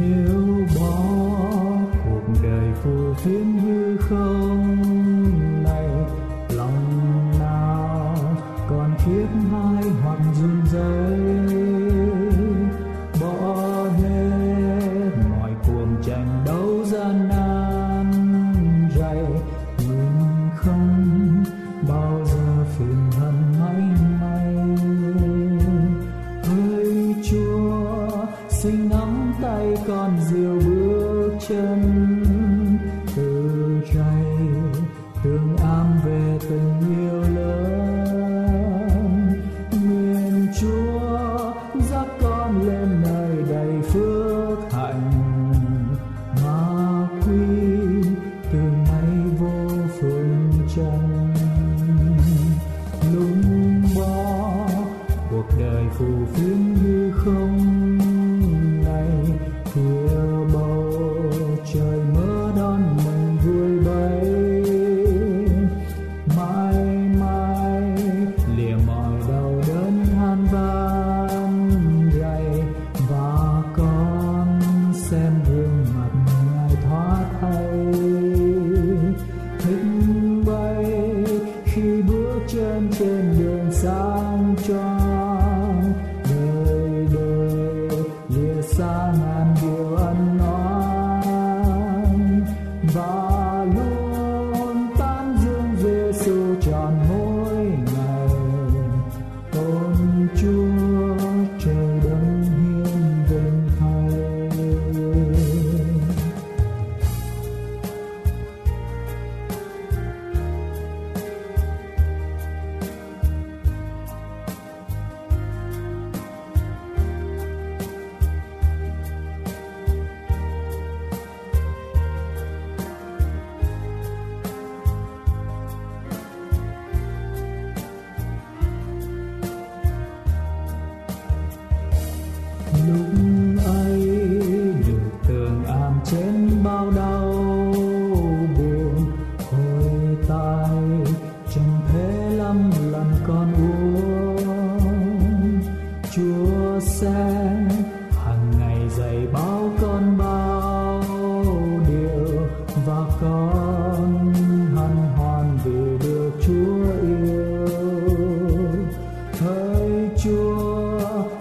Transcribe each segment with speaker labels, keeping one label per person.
Speaker 1: Nếu bỏ cuộc đời phù phiếm hư không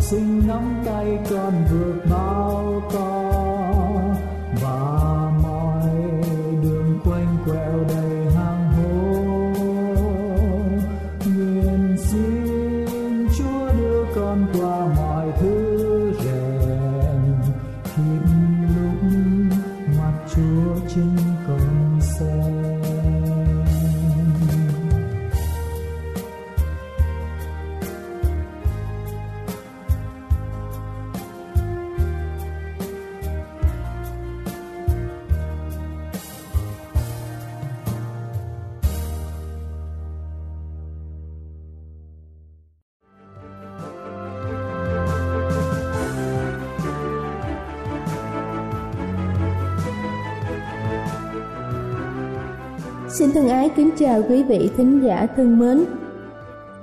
Speaker 1: sinh nắm tay con vượt Xin
Speaker 2: thân ái kính chào quý vị thính giả thân mến.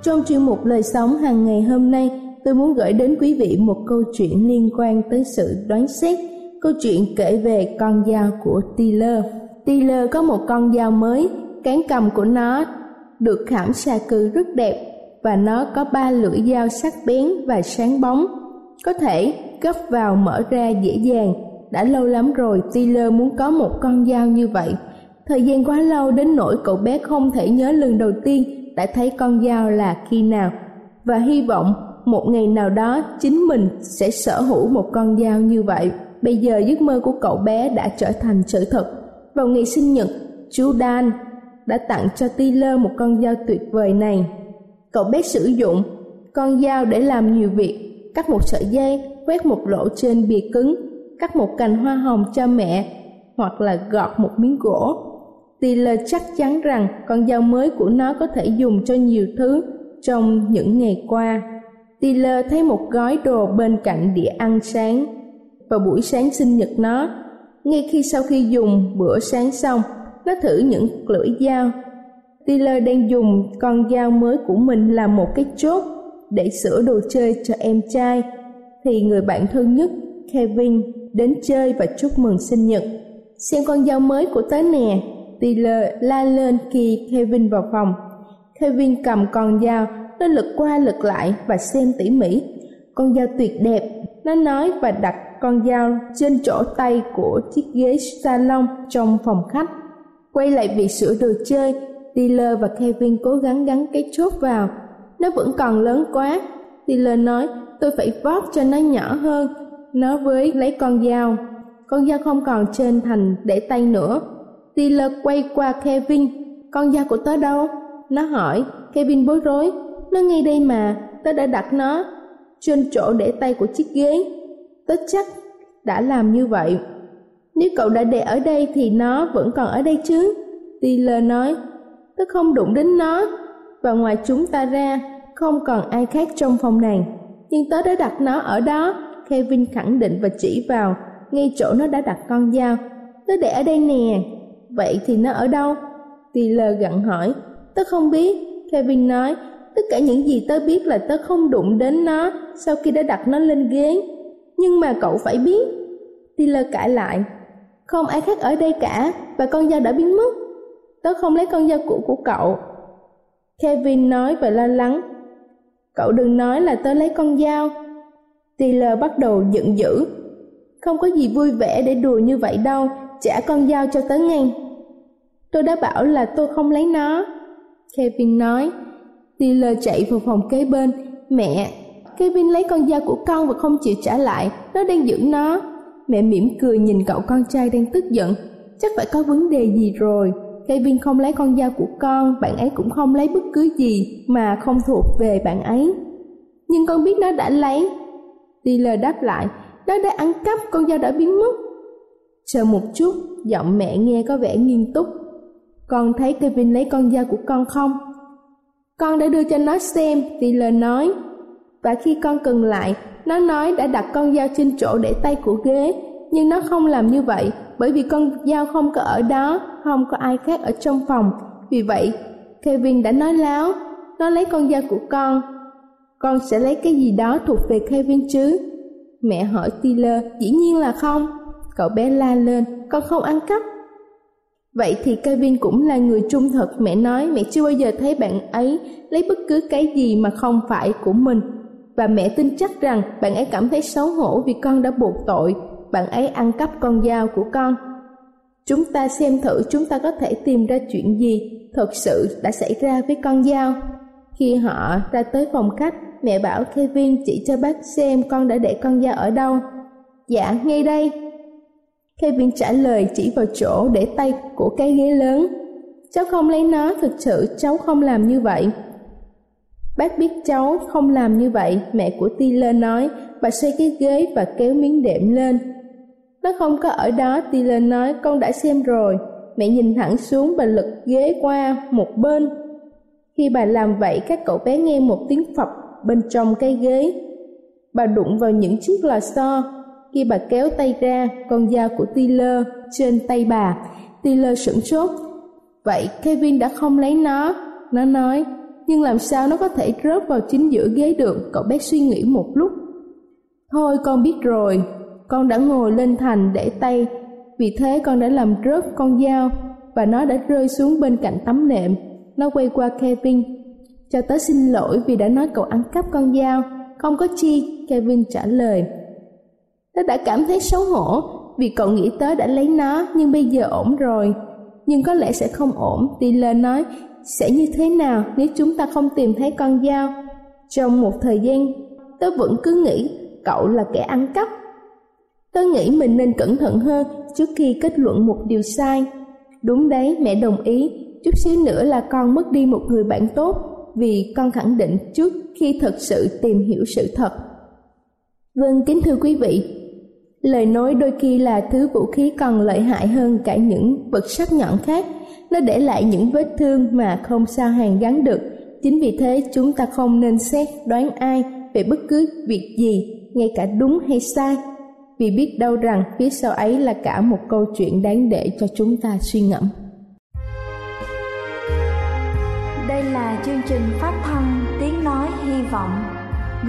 Speaker 2: Trong chuyên mục lời sống hàng ngày hôm nay, tôi muốn gửi đến quý vị một câu chuyện liên quan tới sự đoán xét. Câu chuyện kể về con dao của Tiller. Tiller có một con dao mới, cán cầm của nó được khảm xà cừ rất đẹp và nó có ba lưỡi dao sắc bén và sáng bóng, có thể gấp vào mở ra dễ dàng. Đã lâu lắm rồi Tiller muốn có một con dao như vậy. Thời gian quá lâu đến nỗi cậu bé không thể nhớ lần đầu tiên đã thấy con dao là khi nào và hy vọng một ngày nào đó chính mình sẽ sở hữu một con dao như vậy. Bây giờ giấc mơ của cậu bé đã trở thành sự thật. Vào ngày sinh nhật, chú Dan đã tặng cho Tiller một con dao tuyệt vời này. Cậu bé sử dụng con dao để làm nhiều việc, cắt một sợi dây, quét một lỗ trên bìa cứng, cắt một cành hoa hồng cho mẹ, hoặc là gọt một miếng gỗ. Tiller chắc chắn rằng con dao mới của nó có thể dùng cho nhiều thứ trong những ngày qua. Tiller thấy một gói đồ bên cạnh đĩa ăn sáng vào buổi sáng sinh nhật nó. Ngay khi sau khi dùng bữa sáng xong, nó thử những lưỡi dao. Tiller đang dùng con dao mới của mình làm một cái chốt để sửa đồ chơi cho em trai, thì người bạn thân nhất Kevin đến chơi và chúc mừng sinh nhật. Xem con dao mới của tớ nè, Tiller la lên khi Kevin vào phòng. Kevin cầm con dao, nó lật qua lật lại và xem tỉ mỉ. Con dao tuyệt đẹp, nó nói và đặt con dao trên chỗ tay của chiếc ghế salon trong phòng khách. Quay lại việc sửa đồ chơi, Tiller và Kevin cố gắng gắn cái chốt vào. Nó vẫn còn lớn quá. Tiller nói, tôi phải vót cho nó nhỏ hơn. Nó với lấy con dao. Con dao không còn trên thành để tay nữa. Tiller quay qua Kevin. Con dao của tớ đâu? Nó hỏi. Kevin bối rối. Nó ngay đây mà, tớ đã đặt nó trên chỗ để tay của chiếc ghế. Tớ chắc đã làm như vậy. Nếu cậu đã để ở đây thì nó vẫn còn ở đây chứ. Taylor nói, tớ không đụng đến nó. Và ngoài chúng ta ra, không còn ai khác trong phòng này. Nhưng tớ đã đặt nó ở đó. Kevin khẳng định và chỉ vào, ngay chỗ nó đã đặt con dao. Tớ để ở đây nè. Vậy thì nó ở đâu? Taylor gặn hỏi. Tớ không biết. Kevin nói, tất cả những gì tớ biết là tớ không đụng đến nó sau khi đã đặt nó lên ghế. Nhưng mà cậu phải biết. Taylor cãi lại, không ai khác ở đây cả và con dao đã biến mất. Tớ không lấy con dao cũ của cậu. Kevin nói và lo lắng. Cậu đừng nói là tớ lấy con dao. Taylor bắt đầu giận dữ. Không có gì vui vẻ để đùa như vậy đâu, trả con dao cho tớ ngay. Tôi đã bảo là tôi không lấy nó. Kevin nói. Taylor chạy vào phòng kế bên. Mẹ, Kevin lấy con dao của con và không chịu trả lại, nó đang giữ nó. Mẹ mỉm cười nhìn cậu con trai đang tức giận. Chắc phải có vấn đề gì rồi. Kevin không lấy con dao của con, bạn ấy cũng không lấy bất cứ gì mà không thuộc về bạn ấy. Nhưng con biết nó đã lấy. Taylor đáp lại, nó đã ăn cắp, con dao đã biến mất. Chờ một chút, giọng mẹ nghe có vẻ nghiêm túc. Con thấy Kevin lấy con dao của con không? Con đã đưa cho nó xem, Taylor nói. Và khi con cần lại, nó nói đã đặt con dao trên chỗ để tay của ghế, nhưng nó không làm như vậy bởi vì con dao không có ở đó, không có ai khác ở trong phòng. Vì vậy, Kevin đã nói láo, nó lấy con dao của con. Con sẽ lấy cái gì đó thuộc về Kevin chứ? Mẹ hỏi Taylor, dĩ nhiên là không. Cậu bé la lên, con không ăn cắp. Vậy thì Kevin cũng là người trung thực, mẹ nói mẹ chưa bao giờ thấy bạn ấy lấy bất cứ cái gì mà không phải của mình và mẹ tin chắc rằng bạn ấy cảm thấy xấu hổ vì con đã buộc tội bạn ấy ăn cắp con dao của con. Chúng ta xem thử chúng ta có thể tìm ra chuyện gì thật sự đã xảy ra với con dao. Khi họ ra tới phòng khách, mẹ bảo Kevin chỉ cho bác xem con đã để con dao ở đâu. Dạ, ngay đây. Kevin trả lời chỉ vào chỗ để tay của cái ghế lớn. Cháu không lấy nó, thực sự cháu không làm như vậy. Bác biết cháu không làm như vậy, mẹ của Taylor nói, bà xoay cái ghế và kéo miếng đệm lên. Nó không có ở đó, Taylor nói, con đã xem rồi. Mẹ nhìn thẳng xuống và lật ghế qua một bên. Khi bà làm vậy, các cậu bé nghe một tiếng phập bên trong cái ghế. Bà đụng vào những chiếc lò xo. Khi bà kéo tay ra, con dao của Taylor trên tay bà. Taylor sửng sốt Vậy Kevin đã không lấy nó. Nó nói, nhưng làm sao nó có thể rớt vào chính giữa ghế được, cậu bé suy nghĩ một lúc. Thôi con biết rồi, con đã ngồi lên thành để tay, vì thế con đã làm rớt con dao và nó đã rơi xuống bên cạnh tấm nệm. Nó quay qua Kevin. Cho tớ xin lỗi vì đã nói cậu ăn cắp con dao. Không có chi, Kevin trả lời. Tớ đã cảm thấy xấu hổ vì cậu nghĩ tớ đã lấy nó nhưng bây giờ ổn rồi. Nhưng có lẽ sẽ không ổn, Dylan nói, sẽ như thế nào nếu chúng ta không tìm thấy con dao? Trong một thời gian, tớ vẫn cứ nghĩ cậu là kẻ ăn cắp. Tớ nghĩ mình nên cẩn thận hơn trước khi kết luận một điều sai. Đúng đấy, mẹ đồng ý, chút xíu nữa là con mất đi một người bạn tốt vì con khẳng định trước khi thật sự tìm hiểu sự thật. Vâng, kính thưa quý vị, lời nói đôi khi là thứ vũ khí còn lợi hại hơn cả những vật sắc nhọn khác. Nó để lại những vết thương mà không sao hàn gắn được. Chính vì thế chúng ta không nên xét đoán ai về bất cứ việc gì, ngay cả đúng hay sai, vì biết đâu rằng phía sau ấy là cả một câu chuyện đáng để cho chúng ta suy ngẫm.
Speaker 3: Đây là chương trình phát thanh Tiếng Nói Hy Vọng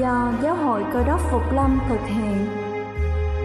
Speaker 3: do Giáo hội Cơ đốc Phục Lâm thực hiện.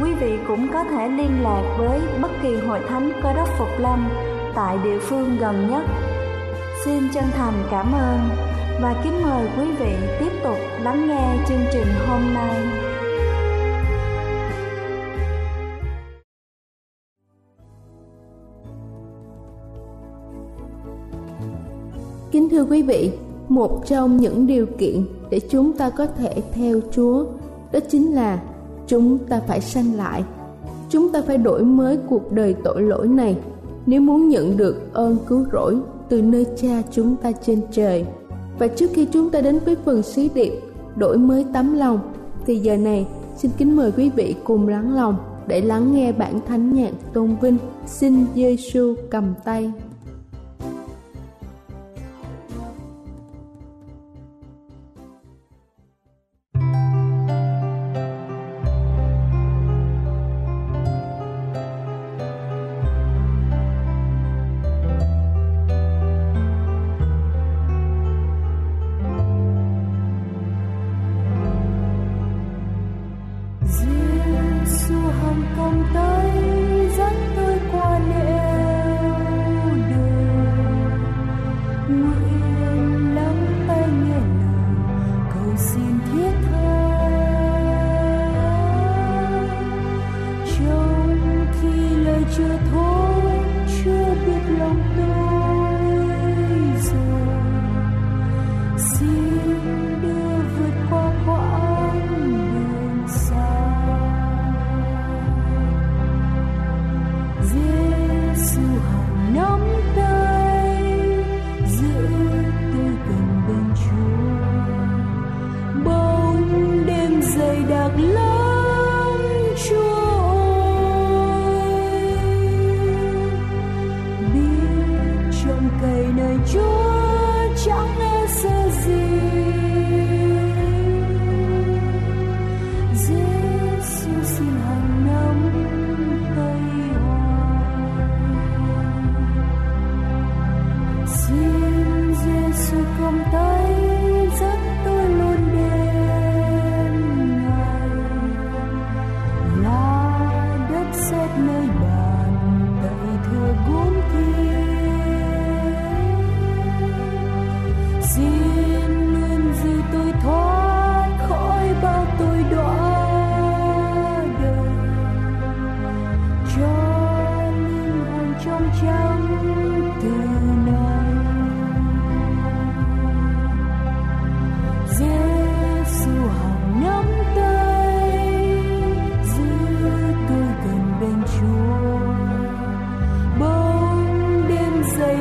Speaker 3: quý vị cũng có thể liên lạc với bất kỳ hội thánh cơ đốc Phục Lâm tại địa phương gần nhất. Xin chân thành cảm ơn và kính mời quý vị tiếp tục lắng nghe chương trình hôm nay.
Speaker 2: Kính thưa quý vị, một trong những điều kiện để chúng ta có thể theo Chúa đó chính là chúng ta phải sanh lại. Chúng ta phải đổi mới cuộc đời tội lỗi này nếu muốn nhận được ơn cứu rỗi từ nơi Cha chúng ta trên trời. Và trước khi chúng ta đến với phần sứ điệp đổi mới tấm lòng, thì giờ này xin kính mời quý vị cùng lắng lòng để lắng nghe bản thánh nhạc tôn vinh xin Giêsu cầm tay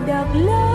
Speaker 2: đặc lớn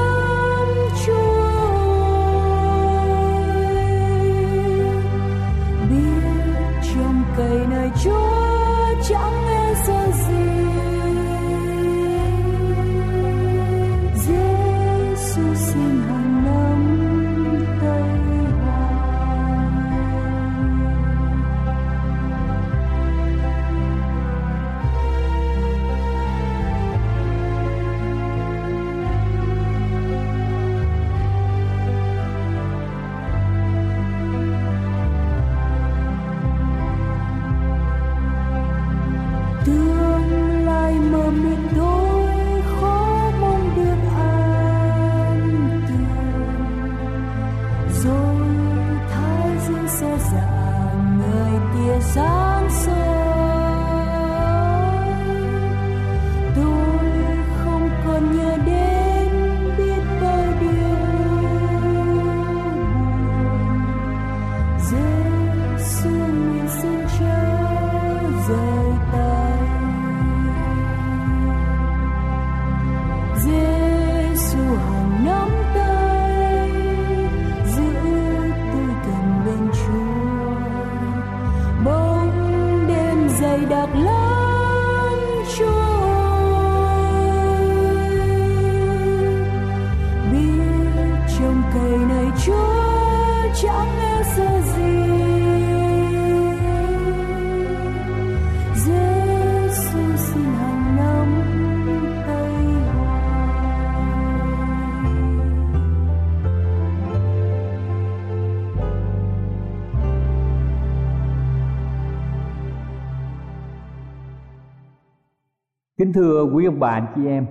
Speaker 4: Kính thưa quý ông bà anh chị em,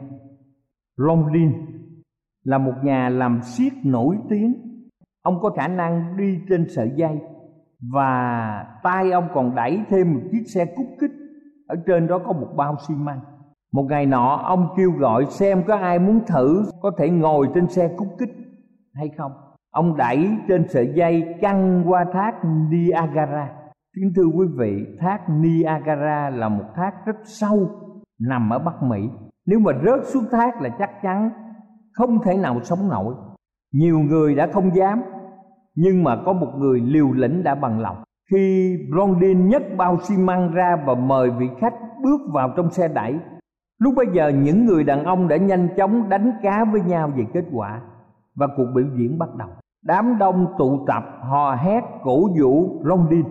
Speaker 4: Longin là một nhà làm siết nổi tiếng. Ông có khả năng đi trên sợi dây và tay ông còn đẩy thêm một chiếc xe cút kích ở trên đó có một bao xi măng. Một ngày nọ ông kêu gọi xem có ai muốn thử có thể ngồi trên xe cút kích hay không. Ông đẩy trên sợi dây căng qua thác Niagara. Kính thưa quý vị, thác Niagara là một thác rất sâu nằm ở Bắc Mỹ. Nếu mà rớt xuống thác là chắc chắn không thể nào sống nổi. Nhiều người đã không dám, nhưng mà có một người liều lĩnh đã bằng lòng. Khi Blondin nhấc bao xi măng ra và mời vị khách bước vào trong xe đẩy, lúc bây giờ những người đàn ông đã nhanh chóng đánh cá với nhau về kết quả và cuộc biểu diễn bắt đầu. Đám đông tụ tập, hò hét, cổ vũ Blondin.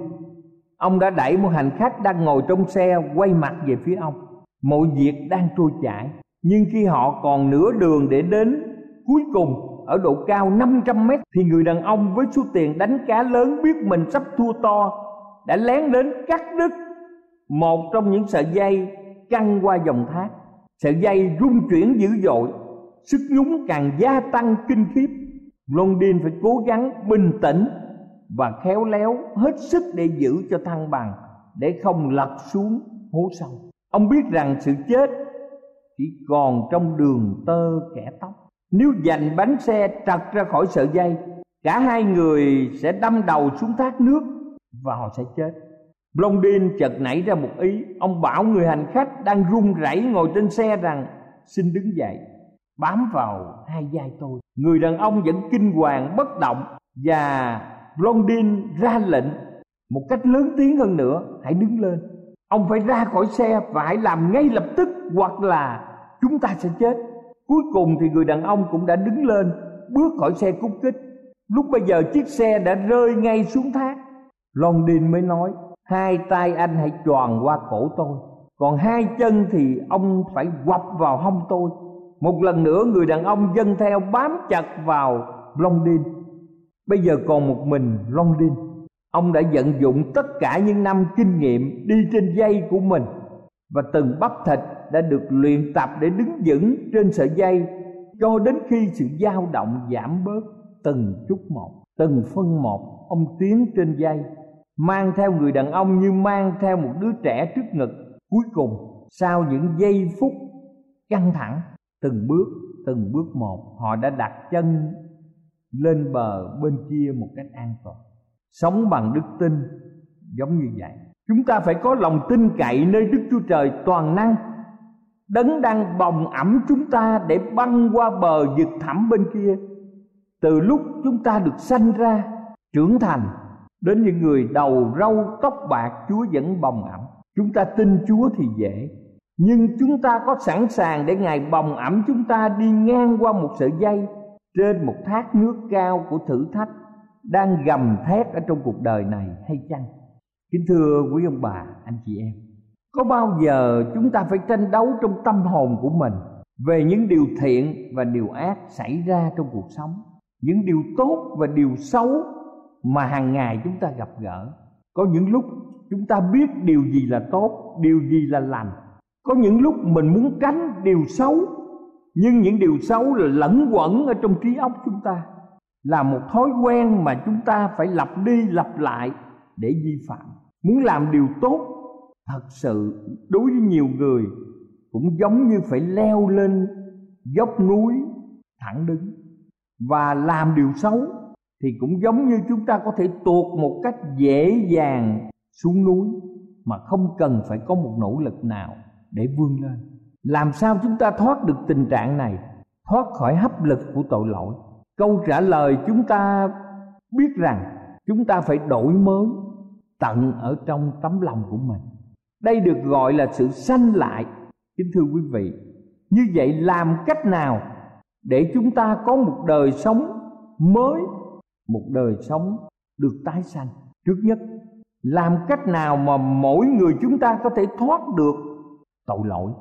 Speaker 4: Ông đã đẩy một hành khách đang ngồi trong xe quay mặt về phía ông mọi việc đang trôi chảy. Nhưng khi họ còn nửa đường để đến, cuối cùng, ở độ cao 500 mét, thì người đàn ông với số tiền đánh cá lớn biết mình sắp thua to, đã lén đến cắt đứt một trong những sợi dây căng qua dòng thác. Sợi dây rung chuyển dữ dội, sức nhúng càng gia tăng kinh khiếp. London phải cố gắng bình tĩnh và khéo léo hết sức để giữ cho thăng bằng, để không lật xuống hố sâu ông biết rằng sự chết chỉ còn trong đường tơ kẻ tóc. Nếu giành bánh xe trật ra khỏi sợi dây, cả hai người sẽ đâm đầu xuống thác nước và họ sẽ chết. Blondin chợt nảy ra một ý. Ông bảo người hành khách đang run rẩy ngồi trên xe rằng, Xin đứng dậy, Bám vào hai vai tôi. Người đàn ông vẫn kinh hoàng, bất động Và Blondin ra lệnh Một cách lớn tiếng hơn nữa, Hãy đứng lên ông phải ra khỏi xe và hãy làm ngay lập tức, hoặc là chúng ta sẽ chết. Cuối cùng thì người đàn ông cũng đã đứng lên, bước khỏi xe cút kích lúc bây giờ chiếc xe đã rơi ngay xuống thác. London mới nói, hai tay anh hãy tròn qua cổ tôi, còn hai chân thì ông phải quặp vào hông tôi. Một lần nữa, người đàn ông dâng theo bám chặt vào London. Bây giờ còn một mình London ông đã vận dụng tất cả những năm kinh nghiệm đi trên dây của mình. Và từng bắp thịt đã được luyện tập để đứng vững trên sợi dây cho đến khi sự dao động giảm bớt từng chút một. Từng phân một, ông tiến trên dây, mang theo người đàn ông như mang theo một đứa trẻ trước ngực. Cuối cùng, sau những giây phút căng thẳng, từng bước từng bước một, họ đã đặt chân lên bờ bên kia một cách an toàn sống bằng đức tin, giống như vậy. Chúng ta phải có lòng tin cậy nơi đức chúa trời toàn năng, đấng đang bồng ẩm chúng ta để băng qua bờ vực thẳm bên kia. Từ lúc chúng ta được sanh ra, trưởng thành, đến những người đầu râu tóc bạc, chúa vẫn bồng ẩm. Chúng ta tin chúa thì dễ. Nhưng chúng ta có sẵn sàng để ngài bồng ẩm chúng ta đi ngang qua một sợi dây trên một thác nước cao của thử thách đang gầm thét ở trong cuộc đời này hay chăng? Kính thưa quý ông bà, anh chị em, có bao giờ chúng ta phải tranh đấu trong tâm hồn của mình về những điều thiện và điều ác xảy ra trong cuộc sống? Những điều tốt và điều xấu mà hàng ngày chúng ta gặp gỡ? Có những lúc chúng ta biết điều gì là tốt, điều gì là lành. Có những lúc mình muốn tránh điều xấu, nhưng những điều xấu là lẫn quẩn ở trong trí óc chúng ta là một thói quen mà chúng ta phải lặp đi lặp lại để vi phạm. Muốn làm điều tốt, thật sự đối với nhiều người cũng giống như phải leo lên dốc núi thẳng đứng. Và làm điều xấu thì cũng giống như chúng ta có thể tuột một cách dễ dàng xuống núi mà không cần phải có một nỗ lực nào để vươn lên. Làm sao chúng ta thoát được tình trạng này? Thoát khỏi hấp lực của tội lỗi câu trả lời chúng ta biết rằng chúng ta phải đổi mới tận ở trong tấm lòng của mình. Đây được gọi là sự sanh lại. Kính thưa quý vị, như vậy làm cách nào để chúng ta có một đời sống mới, một đời sống được tái sanh? Trước nhất, làm cách nào mà mỗi người chúng ta có thể thoát được tội lỗi?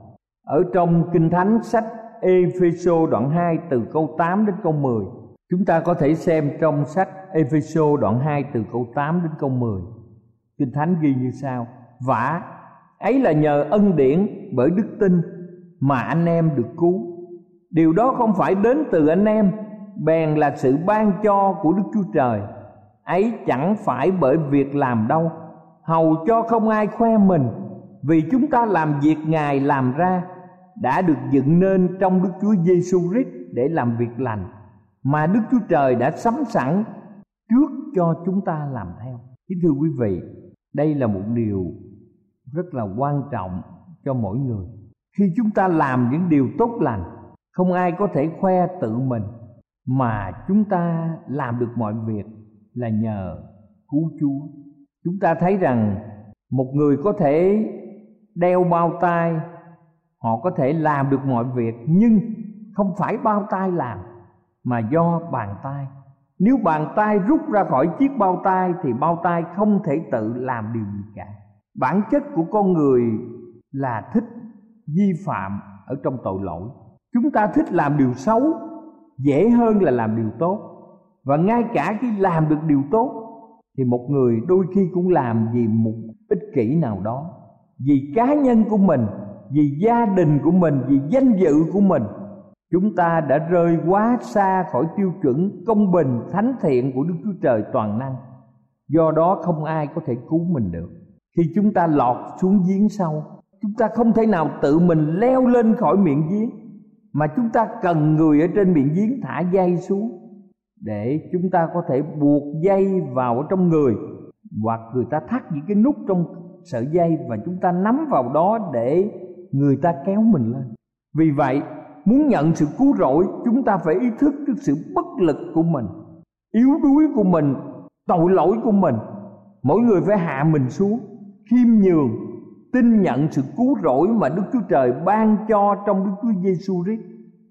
Speaker 4: Ở trong kinh thánh sách Epheso đoạn 2 từ câu 8 đến câu 10 chúng ta có thể xem trong sách Epheso đoạn 2 từ câu 8 đến câu 10 kinh thánh ghi như sau, vả, ấy là nhờ ân điển bởi đức tin mà anh em được cứu. Điều đó không phải đến từ anh em, bèn là sự ban cho của đức chúa trời. Ấy chẳng phải bởi việc làm đâu, hầu cho không ai khoe mình. Vì chúng ta làm việc ngài làm ra, đã được dựng nên trong đức chúa giêsu christ để làm việc lành mà đức chúa trời đã sắm sẵn trước cho chúng ta làm theo. Kính thưa quý vị, đây là một điều rất là quan trọng cho mỗi người. Khi chúng ta làm những điều tốt lành, không ai có thể khoe tự mình, mà chúng ta làm được mọi việc là nhờ cứu chúa. Chúng ta thấy rằng một người có thể đeo bao tay, họ có thể làm được mọi việc, nhưng không phải bao tay làm mà do bàn tay. Nếu bàn tay rút ra khỏi chiếc bao tay thì bao tay không thể tự làm điều gì cả. Bản chất của con người là thích vi phạm ở trong tội lỗi. Chúng ta thích làm điều xấu, dễ hơn là làm điều tốt. Và ngay cả khi làm được điều tốt, thì một người đôi khi cũng làm vì một ích kỷ nào đó. Vì cá nhân của mình, vì gia đình của mình, vì danh dự của mình chúng ta đã rơi quá xa khỏi tiêu chuẩn công bình, thánh thiện của đức chúa trời toàn năng. Do đó không ai có thể cứu mình được. Khi chúng ta lọt xuống giếng sâu chúng ta không thể nào tự mình leo lên khỏi miệng giếng, mà chúng ta cần người ở trên miệng giếng thả dây xuống để chúng ta có thể buộc dây vào trong người, hoặc người ta thắt những cái nút trong sợi dây và chúng ta nắm vào đó để người ta kéo mình lên. Vì vậy muốn nhận sự cứu rỗi chúng ta phải ý thức trước sự bất lực của mình yếu đuối của mình tội lỗi của mình mỗi người phải hạ mình xuống khiêm nhường tin nhận sự cứu rỗi mà Đức Chúa Trời ban cho trong Đức Chúa Giêsu Christ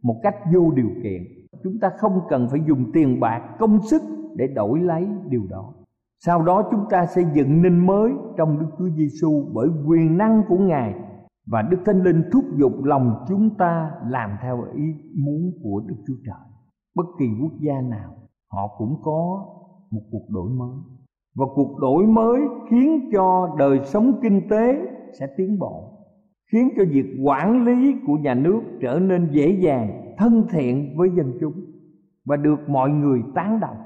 Speaker 4: một cách vô điều kiện. Chúng ta không cần phải dùng tiền bạc, công sức để đổi lấy điều đó. Sau đó chúng ta sẽ dựng nên mới trong Đức Chúa Giêsu bởi quyền năng của Ngài và Đức Thánh Linh thúc giục lòng chúng ta làm theo ý muốn của Đức Chúa Trời. Bất kỳ quốc gia nào, họ cũng có một cuộc đổi mới và cuộc đổi mới khiến cho đời sống kinh tế sẽ tiến bộ, khiến cho việc quản lý của nhà nước trở nên dễ dàng, thân thiện với dân chúng và được mọi người tán đồng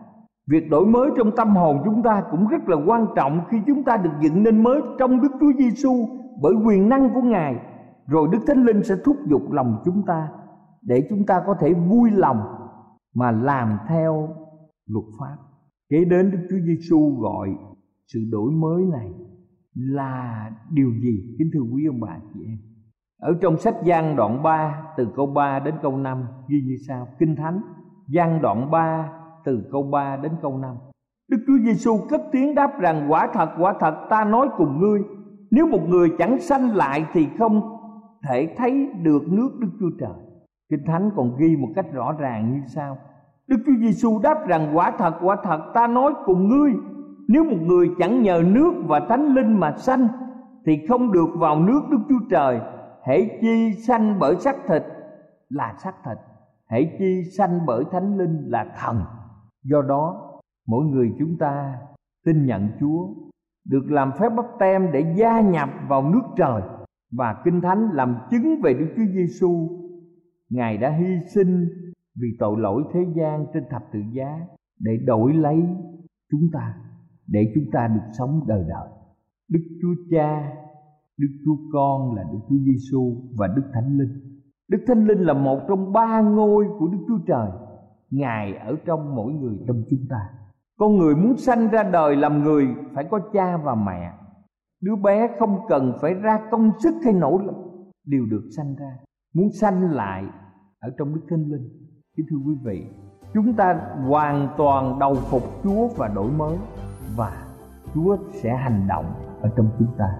Speaker 4: việc đổi mới trong tâm hồn chúng ta cũng rất là quan trọng khi chúng ta được dựng nên mới trong Đức Chúa Giêsu bởi quyền năng của Ngài, rồi Đức Thánh Linh sẽ thúc giục lòng chúng ta để chúng ta có thể vui lòng mà làm theo luật pháp. Kế đến Đức Chúa Giêsu gọi sự đổi mới này là điều gì? Kính thưa quý ông bà chị em. Ở trong sách Giăng đoạn 3 từ câu 3 đến câu 5 ghi như sau. Kinh thánh Giăng đoạn 3 từ câu 3 đến câu 5 Đức Chúa Giêsu cất tiếng đáp rằng, quả thật quả thật, ta nói cùng ngươi nếu một người chẳng sanh lại thì không thể thấy được nước Đức Chúa Trời. Kinh Thánh còn ghi một cách rõ ràng như sau. Đức Chúa Giêsu đáp rằng, quả thật quả thật, ta nói cùng ngươi, nếu một người chẳng nhờ nước và thánh linh mà sanh thì không được vào nước Đức Chúa Trời. Hễ chi sanh bởi xác thịt là xác thịt, hễ chi sanh bởi thánh linh là thần. Do đó, mỗi người chúng ta tin nhận Chúa được làm phép bắp tem để gia nhập vào nước trời và kinh thánh làm chứng về Đức Chúa Giêsu Ngài đã hy sinh vì tội lỗi thế gian trên thập tự giá để đổi lấy chúng ta, để chúng ta được sống đời đời. Đức chúa cha, đức chúa con là đức chúa giêsu và đức thánh linh. Đức thánh linh là một trong ba ngôi của đức chúa trời. Ngài ở trong mỗi người trong chúng ta con người muốn sanh ra đời làm người phải có cha và mẹ. Đứa bé không cần phải ra công sức hay nỗ lực. Đều được sanh ra. Muốn sanh lại ở trong đức thánh linh. Kính thưa quý vị, chúng ta hoàn toàn đầu phục chúa và đổi mới và Chúa sẽ hành động ở trong chúng ta.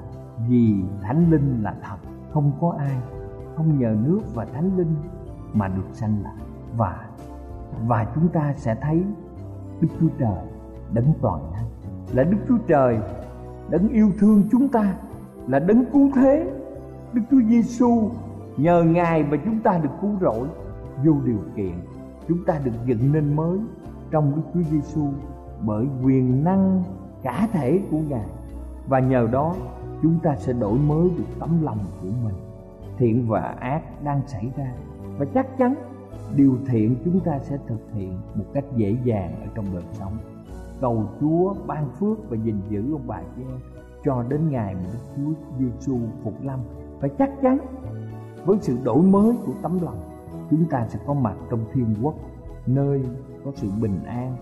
Speaker 4: Vì Thánh Linh là thật, không có ai, không nhờ nước và thánh linh mà được sanh lại. Và và chúng ta sẽ thấy Đức Chúa Trời đấng toàn năng, là Đức Chúa Trời đấng yêu thương chúng ta, là đấng cứu thế. Đức Chúa Giêsu nhờ Ngài mà chúng ta được cứu rỗi, vô điều kiện chúng ta được dựng nên mới trong Đức Chúa Giêsu bởi quyền năng cả thể của Ngài. Và nhờ đó, chúng ta sẽ đổi mới được tấm lòng của mình. Thiện và ác đang xảy ra và chắc chắn điều thiện chúng ta sẽ thực hiện một cách dễ dàng ở trong đời sống. Cầu Chúa ban phước và gìn giữ ông bà chị em cho đến ngày mà Đức Chúa Giêsu phục lâm. Và chắc chắn, với sự đổi mới của tấm lòng, chúng ta sẽ có mặt trong thiên quốc, nơi có sự bình an,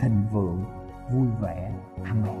Speaker 4: thịnh vượng, vui vẻ, amen.